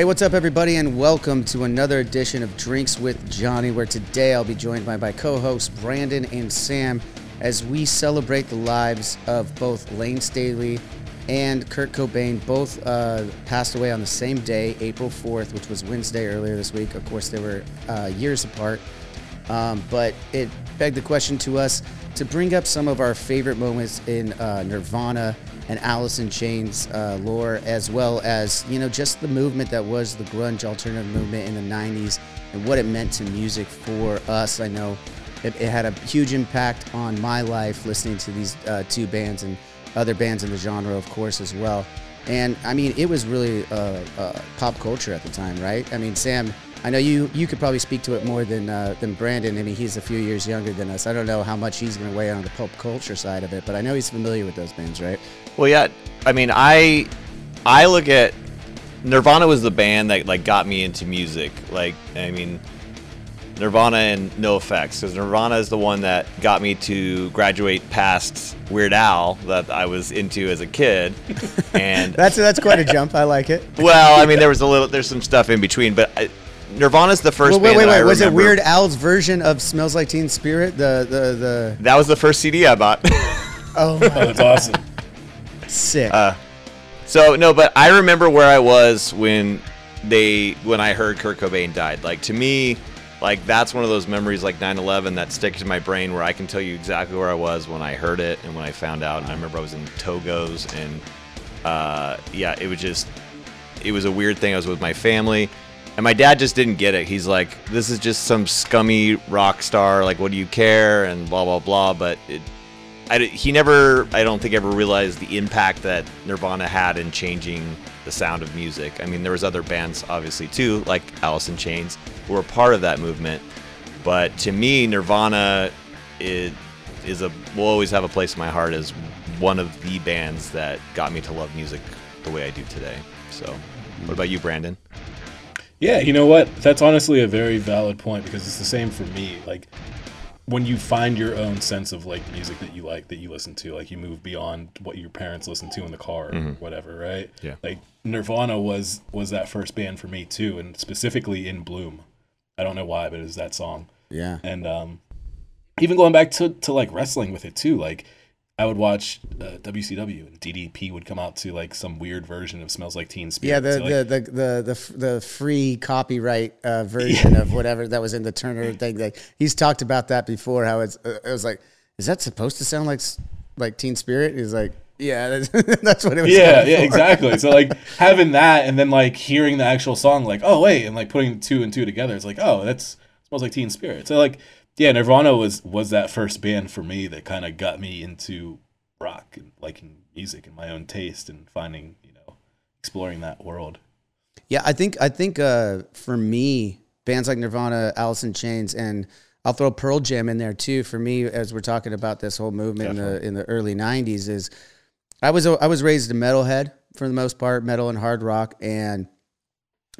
Hey, what's up, everybody, and welcome to another edition of Drinks with Johnny, where today I'll be joined by my co hosts Brandon and Sam as we celebrate the lives of both Layne Staley and Kurt Cobain. Both uh, passed away on the same day, April 4th, which was Wednesday earlier this week. Of course, they were uh, years apart, um, but it begged the question to us to bring up some of our favorite moments in uh, Nirvana and Alice in Chains uh, lore, as well as you know just the movement that was the grunge alternative movement in the '90s and what it meant to music for us. I know it, it had a huge impact on my life listening to these uh, two bands and other bands in the genre, of course, as well. And I mean, it was really uh, uh, pop culture at the time, right? I mean, Sam, I know you you could probably speak to it more than uh, than Brandon. I mean, he's a few years younger than us. I don't know how much he's going to weigh on the pop culture side of it, but I know he's familiar with those bands, right? Well, yeah. I mean, I I look at Nirvana was the band that like got me into music. Like, I mean, Nirvana and NOFX, because Nirvana is the one that got me to graduate past Weird Al that I was into as a kid, and that's that's quite a jump. I like it. Well, I mean, there was a little, there's some stuff in between, but I, Nirvana's the first. Well, wait, band wait, that wait. I Was it Weird Al's version of "Smells Like Teen Spirit"? The the the. That was the first CD I bought. Oh, Oh, that's awesome. sick. Uh, so no, but I remember where I was when they when I heard Kurt Cobain died. Like to me, like that's one of those memories like 9/11 that stick to my brain where I can tell you exactly where I was when I heard it and when I found out. And I remember I was in Togos and uh, yeah, it was just it was a weird thing. I was with my family. And my dad just didn't get it. He's like, "This is just some scummy rock star. Like, what do you care?" And blah blah blah. But it, I, he never, I don't think, ever realized the impact that Nirvana had in changing the sound of music. I mean, there was other bands, obviously, too, like Alice in Chains, who were part of that movement. But to me, Nirvana is, is a will always have a place in my heart as one of the bands that got me to love music the way I do today. So, what about you, Brandon? Yeah, you know what? That's honestly a very valid point because it's the same for me. Like when you find your own sense of like music that you like that you listen to, like you move beyond what your parents listen to in the car or whatever, right? Yeah. Like Nirvana was was that first band for me too, and specifically in Bloom. I don't know why, but it was that song. yeah. And um, even going back to, to like wrestling with it too, like I would watch uh, WCW and DDP would come out to like some weird version of "Smells Like Teen Spirit." Yeah, the, So, like, the, the, the, the, the free copyright uh, version of whatever that was in the Turner thing. Like he's talked about that before. How it's uh, it was like, is that supposed to sound like like Teen Spirit? He's like, yeah, that's, that's what it was. yeah, yeah, for. exactly. So like having that and then like hearing the actual song, like oh wait, and like putting two and two together, it's like oh that's smells like Teen Spirit. So like yeah, Nirvana was was that first band for me that kind of got me into rock and liking music and my own taste and finding you know exploring that world. Yeah, I think I think uh, for me, bands like Nirvana, Alice in Chains, and I'll throw Pearl Jam in there too. For me, as we're talking about this whole movement in the in the early '90s, is I was I was raised a metalhead for the most part, metal and hard rock, and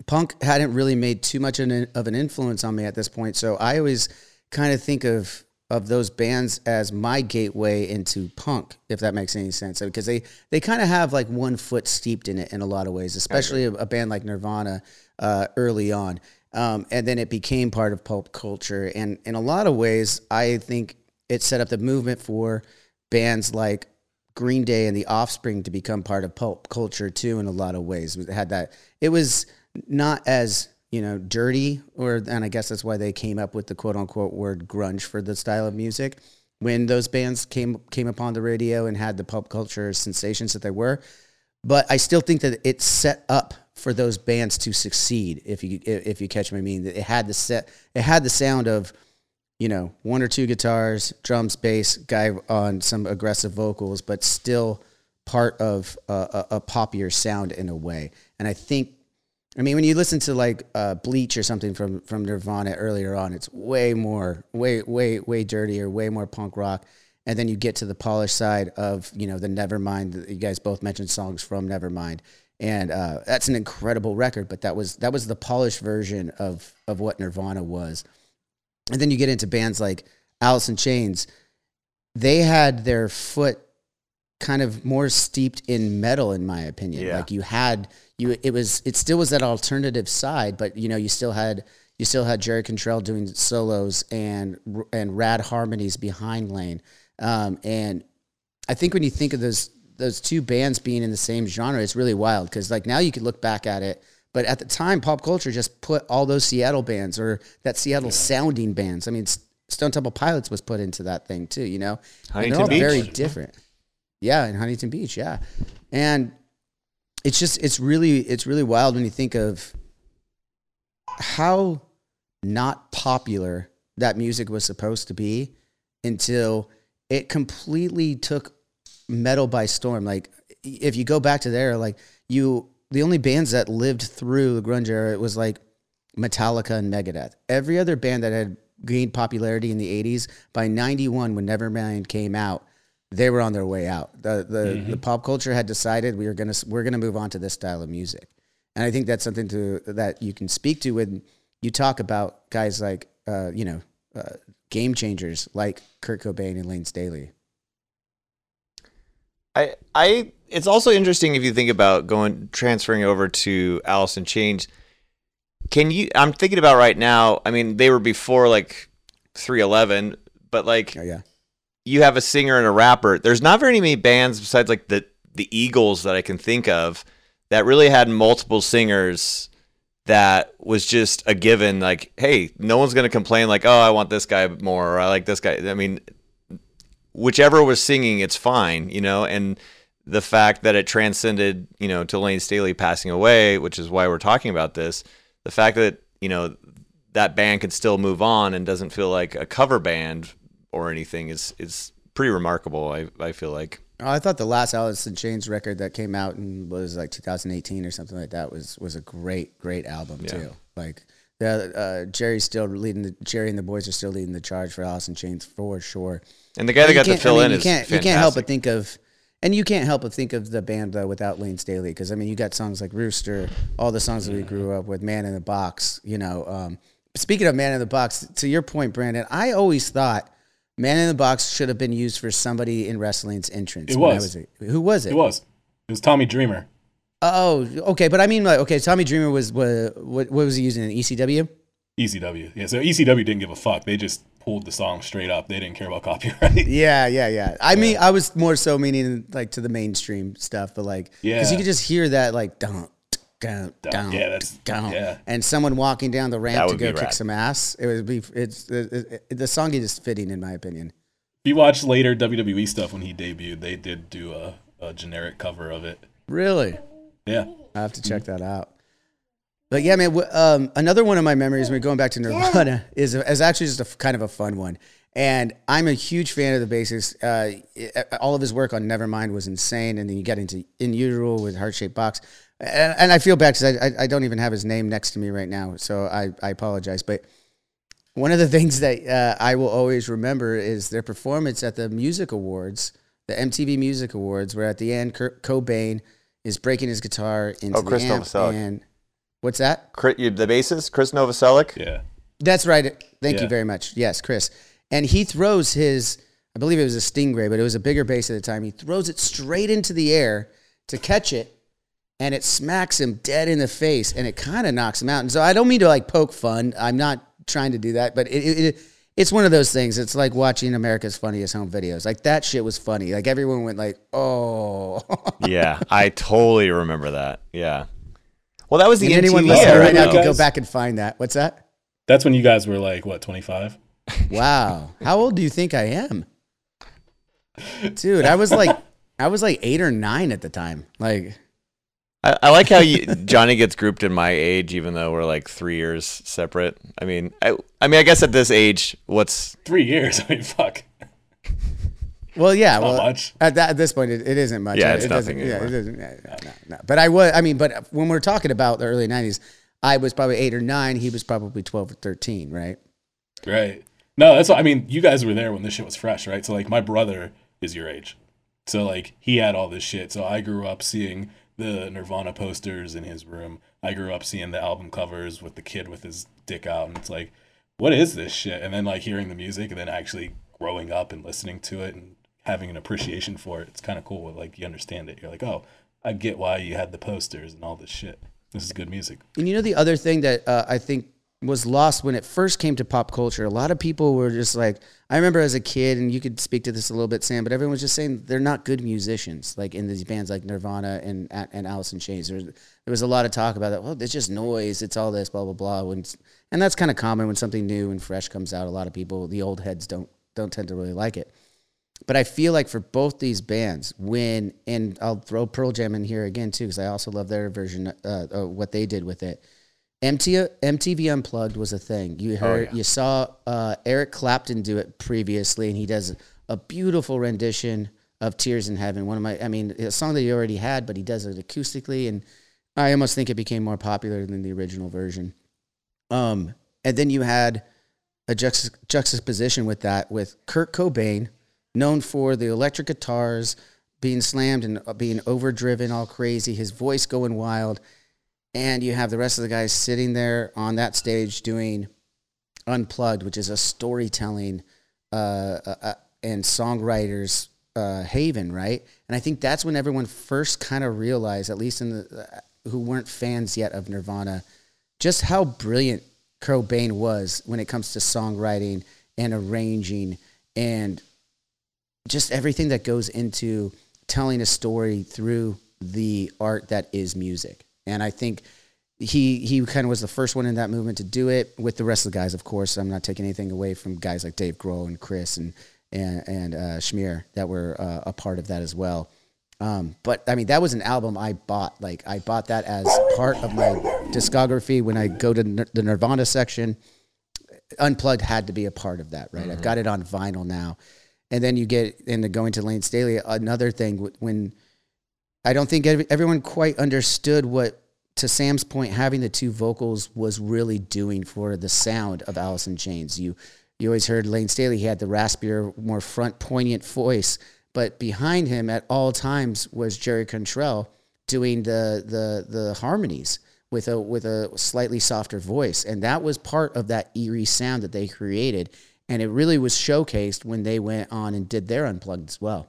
punk hadn't really made too much of an influence on me at this point. So I always kind of think of of those bands as my gateway into punk, if that makes any sense, because they they kind of have like one foot steeped in it in a lot of ways, especially a, a band like Nirvana uh, early on, um, and then it became part of pop culture, and in a lot of ways, I think it set up the movement for bands like Green Day and The Offspring to become part of pop culture too. In a lot of ways, it had that. It was not as you know dirty, or and I guess that's why they came up with the quote unquote word grunge for the style of music. When those bands came came upon the radio and had the pop culture sensations that they were, but I still think that it set up for those bands to succeed. If you if you catch my meaning, it had the set, it had the sound of you know, one or two guitars, drums, bass, guy on some aggressive vocals, but still part of a, a, a sound in a way. And I think, I mean, when you listen to like uh, Bleach or something from from Nirvana earlier on, it's way more, way, way, way dirtier, way more punk rock. And then you get to the polished side of you know the Nevermind. You guys both mentioned songs from Nevermind, and uh, that's an incredible record. But that was that was the polished version of of what Nirvana was. And then you get into bands like Alice in Chains. They had their foot kind of more steeped in metal, in my opinion. Yeah. Like you had you, it was it still was that alternative side, but you know you still had you still had Jerry Cantrell doing solos and and rad harmonies behind Layne Um, and I think when you think of those those two bands being in the same genre, it's really wild because like now you could look back at it but at the time, pop culture just put all those Seattle bands or that Seattle sounding bands. I mean, Stone Temple Pilots was put into that thing too. You know, And they're all Beach. very different. Yeah, in Huntington Beach. Yeah, and it's just it's really it's really wild when you think of how not popular that music was supposed to be until it completely took metal by storm. Like if you go back to there, like you the only bands that lived through the grunge era it was like Metallica and Megadeth. Every other band that had gained popularity in the 80s by 91 when Nevermind came out, they were on their way out. The the, the pop culture had decided we were going to we're going to move on to this style of music. And I think that's something to that you can speak to when you talk about guys like uh, you know, uh, game changers like Kurt Cobain and Layne Staley. I I it's also interesting if you think about going transferring over to Alice in Chains. Can you I'm thinking about right now, I mean, they were before like 311, but like Oh yeah. You have a singer and a rapper. There's not very many bands besides like the the Eagles that I can think of that really had multiple singers that was just a given like hey no one's going to complain like oh i want this guy more or i like this guy i mean whichever was singing it's fine you know and the fact that it transcended you know to layne staley passing away which is why we're talking about this the fact that you know that band could still move on and doesn't feel like a cover band or anything is is pretty remarkable i i feel like I thought the last Alice in Chains record that came out and was like 2018 or something like that was was a great great album Yeah. too. Like the uh, Jerry's still leading the Jerry and the boys are still leading the charge for Alice in Chains for sure. and the guy that got to fill I mean, in you is can't you can't help but think of and you can't help but think of the band though without Layne Staley because I mean you got songs like Rooster, all the songs that we grew up with, Man in the Box. You know, um, speaking of Man in the Box, to your point, Brandon, I always thought Man in the Box should have been used for somebody in wrestling's entrance. It was. a- who was it? It was. It was Tommy Dreamer. Oh, okay, but I mean, like, okay, Tommy Dreamer was what? What, what was he using? E ECW? ECW. Yeah, so ECW didn't give a fuck. They just pulled the song straight up. They didn't care about copyright. Yeah, yeah, yeah. I mean, I was more so meaning like to the mainstream stuff, but like, yeah, because Yeah. you could just hear that like dun dun Dun. dun Yeah, that's- dun, yeah. and someone walking down the ramp to go kick rad. some ass. It would be. It's it, it, the song is fitting in my opinion. If you watch later WWE stuff when he debuted, they did do a, a generic cover of it. Really, Yeah. I have to check that out. But yeah, man. w- Um, another one of my memories, when going back to Nirvana, is is actually just a f- kind of a fun one. And I'm a huge fan of the bassist. Uh, i- all of his work on Nevermind was insane. And then you get into In Utero with Heart Shaped Box. And, and I feel bad because I, I, I don't even have his name next to me right now. So I, I apologize. But One of the things that uh, I will always remember is their performance at the music awards, the MTV Music Awards, where at the end Kurt Cobain is breaking his guitar into Oh, Chris the amp. Novoselic. And what's that? Cri- The bassist, Chris Novoselic. Yeah. That's right. Thank you very much. Yes, Chris. And he throws his, I believe it was a Stingray, but it was a bigger bass at the time. He throws it straight into the air to catch it, and it smacks him dead in the face, and it kind of knocks him out. And so I don't mean to like poke fun. I'm not trying to do that, but it, it, it it's one of those things. It's like watching America's Funniest Home Videos. Like that shit was funny. Like everyone went like, oh. yeah, I totally remember that. Yeah. Well, that was the and anyone MTV listening era. right now though. can go back and find that. What's that? That's when you guys were like, what, 25? Wow. How old do you think I am? Dude, I was like I was like 8 or 9 at the time. Like I, I like how you, Johnny gets grouped in my age, even though we're like three years separate. I mean, I, I mean, I guess at this age, what's Three years. I mean, fuck. well, yeah, Not well, much. At, that, at this point, it, it isn't much. Yeah, It it's doesn't- nothing Yeah, it anymore. doesn't. No, no, no. But I was. I mean, but when we're talking about the early '90s, I was probably eight or nine. He was probably 12 or 13, right? Right. No, that's I mean. You guys were there when this shit was fresh, right? So like, my brother is your age, so like he had all this shit. So I grew up seeing the Nirvana posters in his room. I grew up seeing the album covers with the kid with his dick out, and it's like, what is this shit? And then like hearing the music, and then actually growing up and listening to it and having an appreciation for it. It's kind of cool. Like you understand it. You're like, oh, I get why you had the posters and all this shit. This is good music. And you know the other thing that uh, I think was lost when it first came to pop culture. A lot of people were just like, I remember as a kid, and you could speak to this a little bit, Sam. But everyone was just saying they're not good musicians, like in these bands like Nirvana and and Alice in Chains. There was, there was a lot of talk about that. Well, it's just noise. It's all this, blah blah blah. When, and that's kind of common when something new and fresh comes out. A lot of people, the old heads, don't don't tend to really like it. But I feel like for both these bands, when and I'll throw Pearl Jam in here again too, because I also love their version, uh, uh, what they did with it. MTV, MTV Unplugged was a thing. You heard, yeah. you saw uh, Eric Clapton do it previously, and he does a beautiful rendition of "Tears in Heaven." One of my, I mean, a song that he already had, but he does it acoustically, and I almost think it became more popular than the original version. Um, and then you had a juxta- juxtaposition with that with Kurt Cobain, known for the electric guitars being slammed and uh, being overdriven, all crazy, his voice going wild, and you have the rest of the guys sitting there on that stage doing Unplugged, which is a storytelling uh, uh, uh, and songwriters uh, haven, right? And I think that's when everyone first kind of realized, at least in the uh, who weren't fans yet of Nirvana, just how brilliant Cobain was when it comes to songwriting and arranging and just everything that goes into telling a story through the art that is music. And I think he he kind of was the first one in that movement to do it with the rest of the guys. Of course, I'm not taking anything away from guys like Dave Grohl and Chris and and and uh, Smear that were uh, a part of that as well. Um, but I mean, that was an album I bought. Like I bought that as part of my discography. When I go to Nir- the Nirvana section, Unplugged had to be a part of that, right? I've got it on vinyl now. And then you get into going to Layne Staley. Another thing when I don't think everyone quite understood what, to Sam's point, having the two vocals was really doing for the sound of Alice in Chains. You you always heard Layne Staley. He had the raspier, more front, poignant voice, but behind him at all times was Jerry Cantrell doing the the the harmonies with a with a slightly softer voice, and that was part of that eerie sound that they created. And it really was showcased when they went on and did their unplugged as well.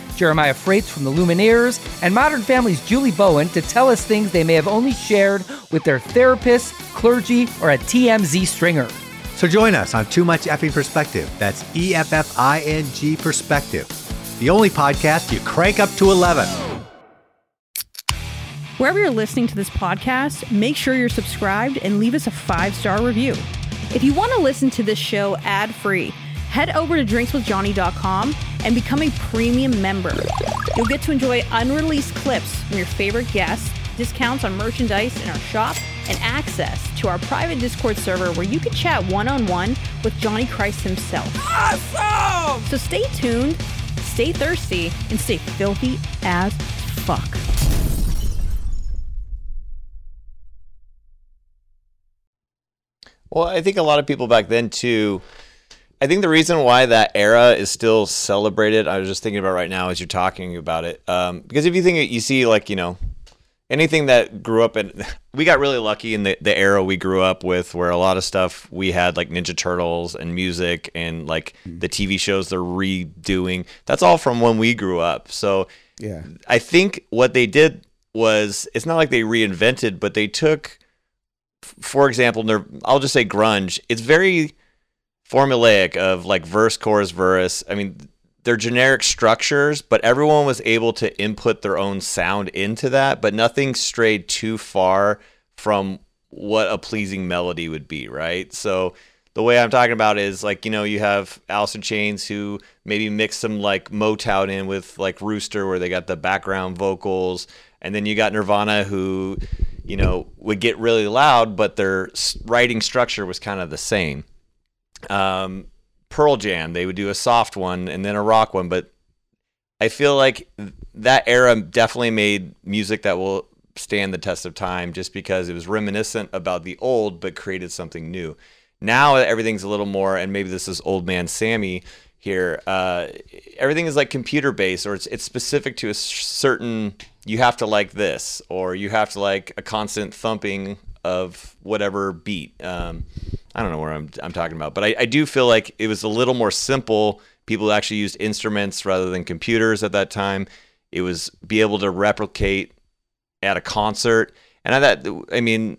Jeremiah Fraites from the Lumineers, and Modern Family's Julie Bowen to tell us things they may have only shared with their therapist, clergy, or a TMZ stringer. So join us on Too Much Effing Perspective. That's E F F I N G Perspective. The only podcast you crank up to 11. Wherever you're listening to this podcast, make sure you're subscribed and leave us a five star review. If you want to listen to this show ad free, head over to drinkswithjohnny.com and become a premium member. You'll get to enjoy unreleased clips from your favorite guests, discounts on merchandise in our shop, and access to our private Discord server where you can chat one on one with Johnny Christ himself. Awesome! So stay tuned, stay thirsty, and stay filthy as fuck. Well, I think a lot of people back then too. I think the reason why that era is still celebrated, I was just thinking about right now as you're talking about it, um, because if you think you see like you know anything that grew up in, we got really lucky in the, the era we grew up with, where a lot of stuff we had like Ninja Turtles and music and like the TV shows they're redoing. That's all from when we grew up. So Yeah. I think what they did was it's not like they reinvented, but they took, for example, I'll just say grunge. It's very formulaic of like verse, chorus, verse. I mean, they're generic structures, but everyone was able to input their own sound into that, but nothing strayed too far from what a pleasing melody would be, right? So the way I'm talking about is like, you know, you have Alice in Chains who maybe mix some like Motown in with like Rooster where they got the background vocals. And then you got Nirvana who, you know, would get really loud, but their writing structure was kind of the same. Um, Pearl Jam, they would do a soft one and then a rock one, but I feel like that era definitely made music that will stand the test of time just because it was reminiscent about the old but created something new. Now everything's a little more, and maybe this is old man Sammy here. Uh, everything is like computer based, or it's it's specific to a certain. You have to like this, or you have to like a constant thumping of whatever beat. Um, I don't know where I'm I'm talking about, but I, I do feel like it was a little more simple. People actually used instruments rather than computers at that time. It was be able to replicate at a concert, and I thought, I mean,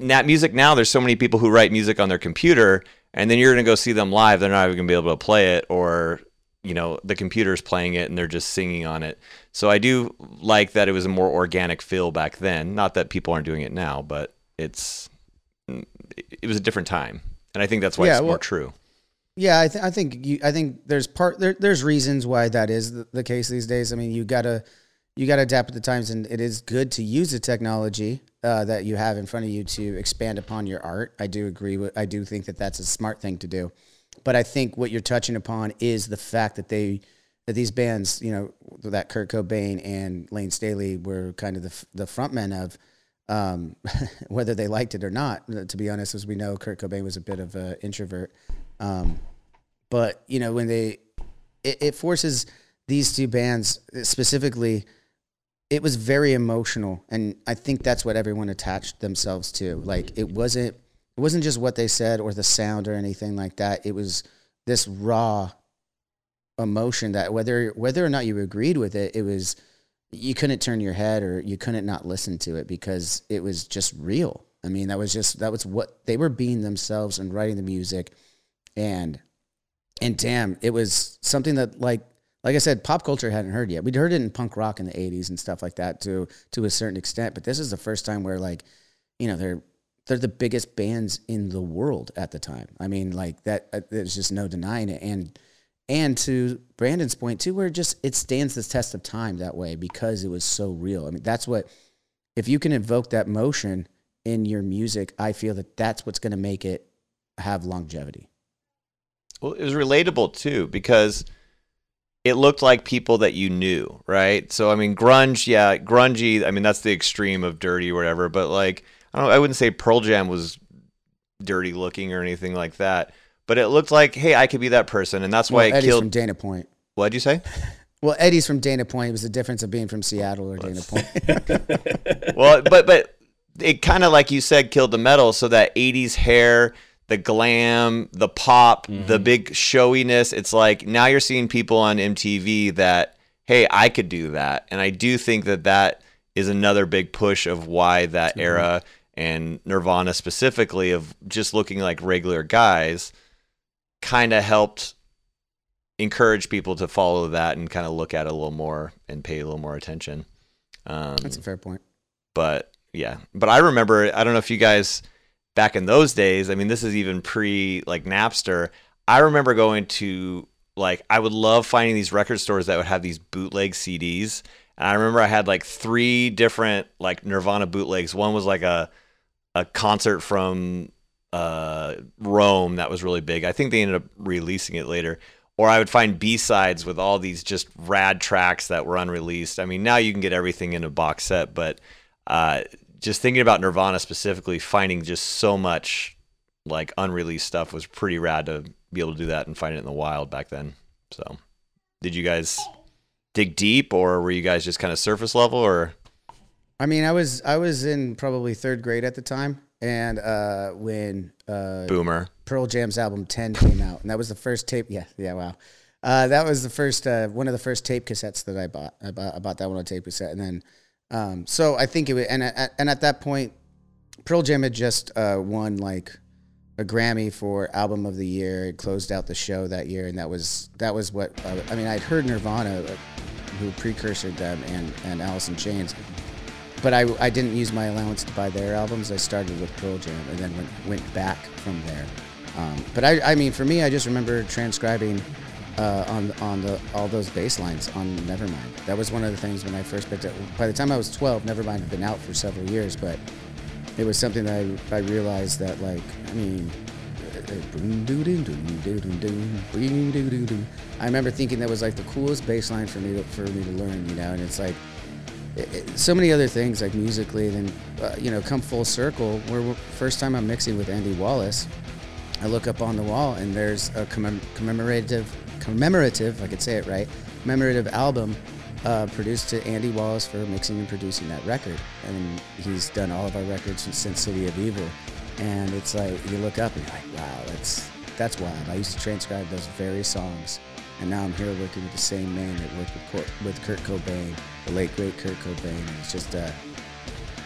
Nat music now. There's so many people who write music on their computer, and then you're gonna go see them live. They're not even gonna be able to play it, or you know, the computer's playing it and they're just singing on it. So I do like that it was a more organic feel back then. Not that people aren't doing it now, but it's it was a different time, and I think that's why Yeah, it's more true. Yeah, I, th- I think you, I think there's part there, there's reasons why that is the, the case these days. I mean, you gotta you gotta adapt with the times, and it is good to use the technology uh, that you have in front of you to expand upon your art. I do agree with. I do think that that's a smart thing to do, but I think what you're touching upon is the fact that they that these bands, you know, that Kurt Cobain and Lane Staley were kind of the the frontmen of. Um, whether they liked it or not, to be honest, as we know, Kurt Cobain was a bit of an introvert. Um, but you know when they it, it forces these two bands specifically it was very emotional and i think that's what everyone attached themselves to like it wasn't it wasn't just what they said or the sound or anything like that it was this raw emotion that whether whether or not you agreed with it it was you couldn't turn your head or you couldn't not listen to it because it was just real i mean that was just that was what they were being themselves and writing the music and and damn, it was something that like like I said, pop culture hadn't heard yet. We'd heard it in punk rock in the '80s and stuff like that to to a certain extent, but this is the first time where like, you know, they're they're the biggest bands in the world at the time. I mean, like that. uh, There's just no denying it. And and to Brandon's point too, where it just it stands the test of time that way because it was so real. I mean, that's what if you can invoke that motion in your music, I feel that that's what's going to make it have longevity. Well, it was relatable too because it looked like people that you knew, right? So I mean, grunge, yeah, grungy. I mean, that's the extreme of dirty whatever. But like, I don't. I wouldn't say Pearl Jam was dirty looking or anything like that. But it looked like, hey, I could be that person, and that's why Well, it Eddie's killed. from Dana Point. What'd you say? Well, Eddie's from Dana Point. It was the difference of being from Seattle or Dana Point. well, but but it kind of like you said killed the metal. So that '80s hair, the glam, the pop, the mm-hmm. big showiness. It's like now you're seeing people on MTV that hey, I could do that, and I do think that that is another big push of why that era and Nirvana specifically of just looking like regular guys kind of helped encourage people to follow that and kind of look at it a little more and pay a little more attention. Um, That's a fair point. but yeah, but I remember. I don't know if you guys back in those days. I mean, this is even pre like Napster. I remember going to like I would love finding these record stores that would have these bootleg CDs. And I remember I had like three different like Nirvana bootlegs. One was like a a concert from uh, Rome that was really big. I think they ended up releasing it later. Or I would find B sides with all these just rad tracks that were unreleased. I mean, now you can get everything in a box set, but uh, just thinking about Nirvana specifically, finding just so much like unreleased stuff was pretty rad to be able to do that and find it in the wild back then. So, did you guys dig deep, or were you guys just kind of surface level, or? I mean, I was I was in probably third grade at the time, and uh, when uh, Boomer Pearl Jam's album Ten came out, and that was the first tape. Yeah, yeah, wow. Uh, that was the first uh, one of the first tape cassettes that I bought. I bought, I bought that one on tape cassette, and then um, so I think it was, and at, and at that point, Pearl Jam had just uh, won like a Grammy for album of the year. It closed out the show that year, and that was that was what uh, I mean. I'd heard Nirvana, uh, who precursored them, and and Alice in Chains, but I, I didn't use my allowance to buy their albums. I started with Pearl Jam and then went went back from there. Um, but I I mean for me, I just remember transcribing. Uh, on on the all those bass lines on Nevermind. That was one of the things when I first picked it. By the time I was 12, Nevermind had been out for several years, but it was something that I, I realized that like I mean I remember thinking that was like the coolest bass line for me to, for me to learn, you know, and it's like so many other things like musically. Then uh, you know, come full circle. Where first time I'm mixing with Andy Wallace, I look up on the wall and there's a commem- commemorative commemorative I could say it right, commemorative album uh, produced to Andy Wallace for mixing and producing that record. And he's done all of our records since City of Evil. And it's like you look up and you're like, wow, that's that's wild. I used to transcribe those very songs, and now I'm here working with the same man that worked with, with Kurt Cobain, the late great Kurt Cobain. It's just uh,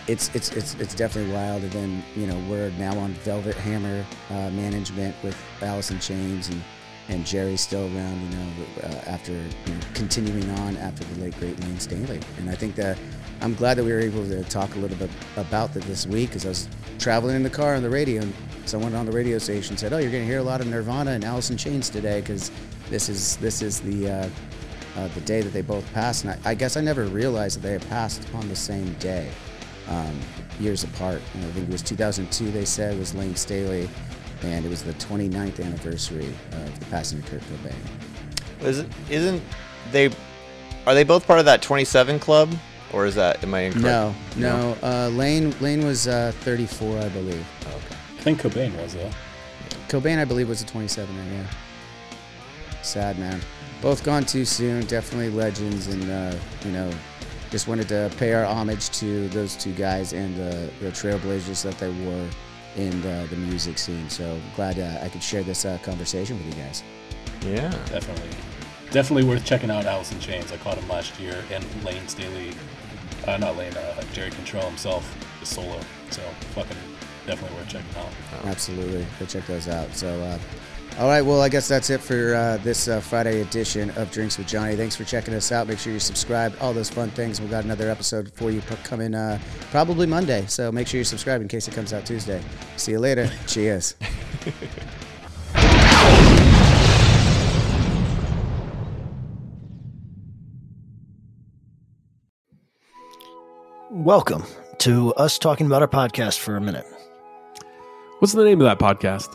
it's it's it's it's definitely wild. And then you know we're now on Velvet Hammer uh, management with in Chains and and Jerry's still around, you know, uh, after you know, continuing on after the late great Layne Staley. And I think that I'm glad that we were able to talk a little bit about that this week because I was traveling in the car on the radio and someone on the radio station said, "Oh, you're going to hear a lot of Nirvana and in Chains today because this is this is the uh, uh, the day that they both passed." And I, I, guess I never realized that they had passed on the same day, um, years apart. And I think it was 2002. They said was Layne Staley and it was the 29th anniversary of the passing of Kurt Cobain. Is it, isn't they? Are they both part of that 27 club, or is that am I incorrect? No, no. Uh, Lane Layne was uh, 34, I believe. Oh, okay. I think Cobain was though. Cobain, I believe, was a 27er. Yeah. Sad man. Both gone too soon. Definitely legends, and uh, you know, just wanted to pay our homage to those two guys and the trailblazers that they were in the, the music scene. So glad uh, I could share this uh, conversation with you guys. Yeah, definitely, definitely worth checking out. Alice in Chains. I caught him last year, and Layne Staley, uh, not Layne, uh, Jerry Cantrell himself, the solo. So fucking definitely worth checking out. Absolutely, go check those out. So. Uh, all right, well, I guess that's it for uh, this uh, Friday edition of Drinks with Johnny. Thanks for checking us out. Make sure you subscribe, all those fun things. We've got another episode for you coming uh, probably Monday, so make sure you subscribe in case it comes out Tuesday. See you later. Cheers. Welcome to us talking about our podcast for a minute. What's the name of that podcast?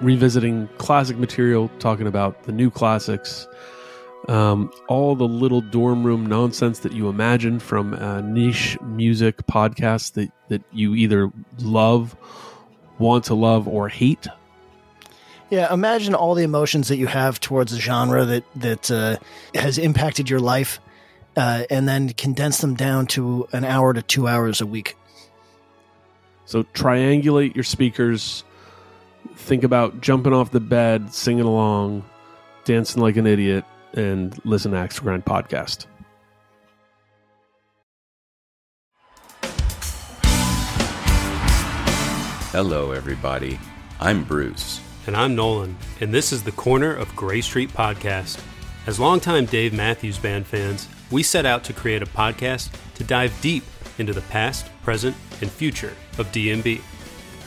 revisiting classic material, talking about the new classics, um, all the little dorm room nonsense that you imagine from a niche music podcast that, that you either love, want to love, or hate. Yeah, imagine all the emotions that you have towards a genre that that uh, has impacted your life, uh, and then condense them down to an hour to two hours a week. So triangulate your speakers think about jumping off the bed, singing along, dancing like an idiot, and listen to Axe to Grind podcast. Hello, everybody. I'm Bruce. And I'm Nolan, and this is the Corner of Gray Street podcast. As longtime Dave Matthews Band fans, we set out to create a podcast to dive deep into the past, present, and future of DMB.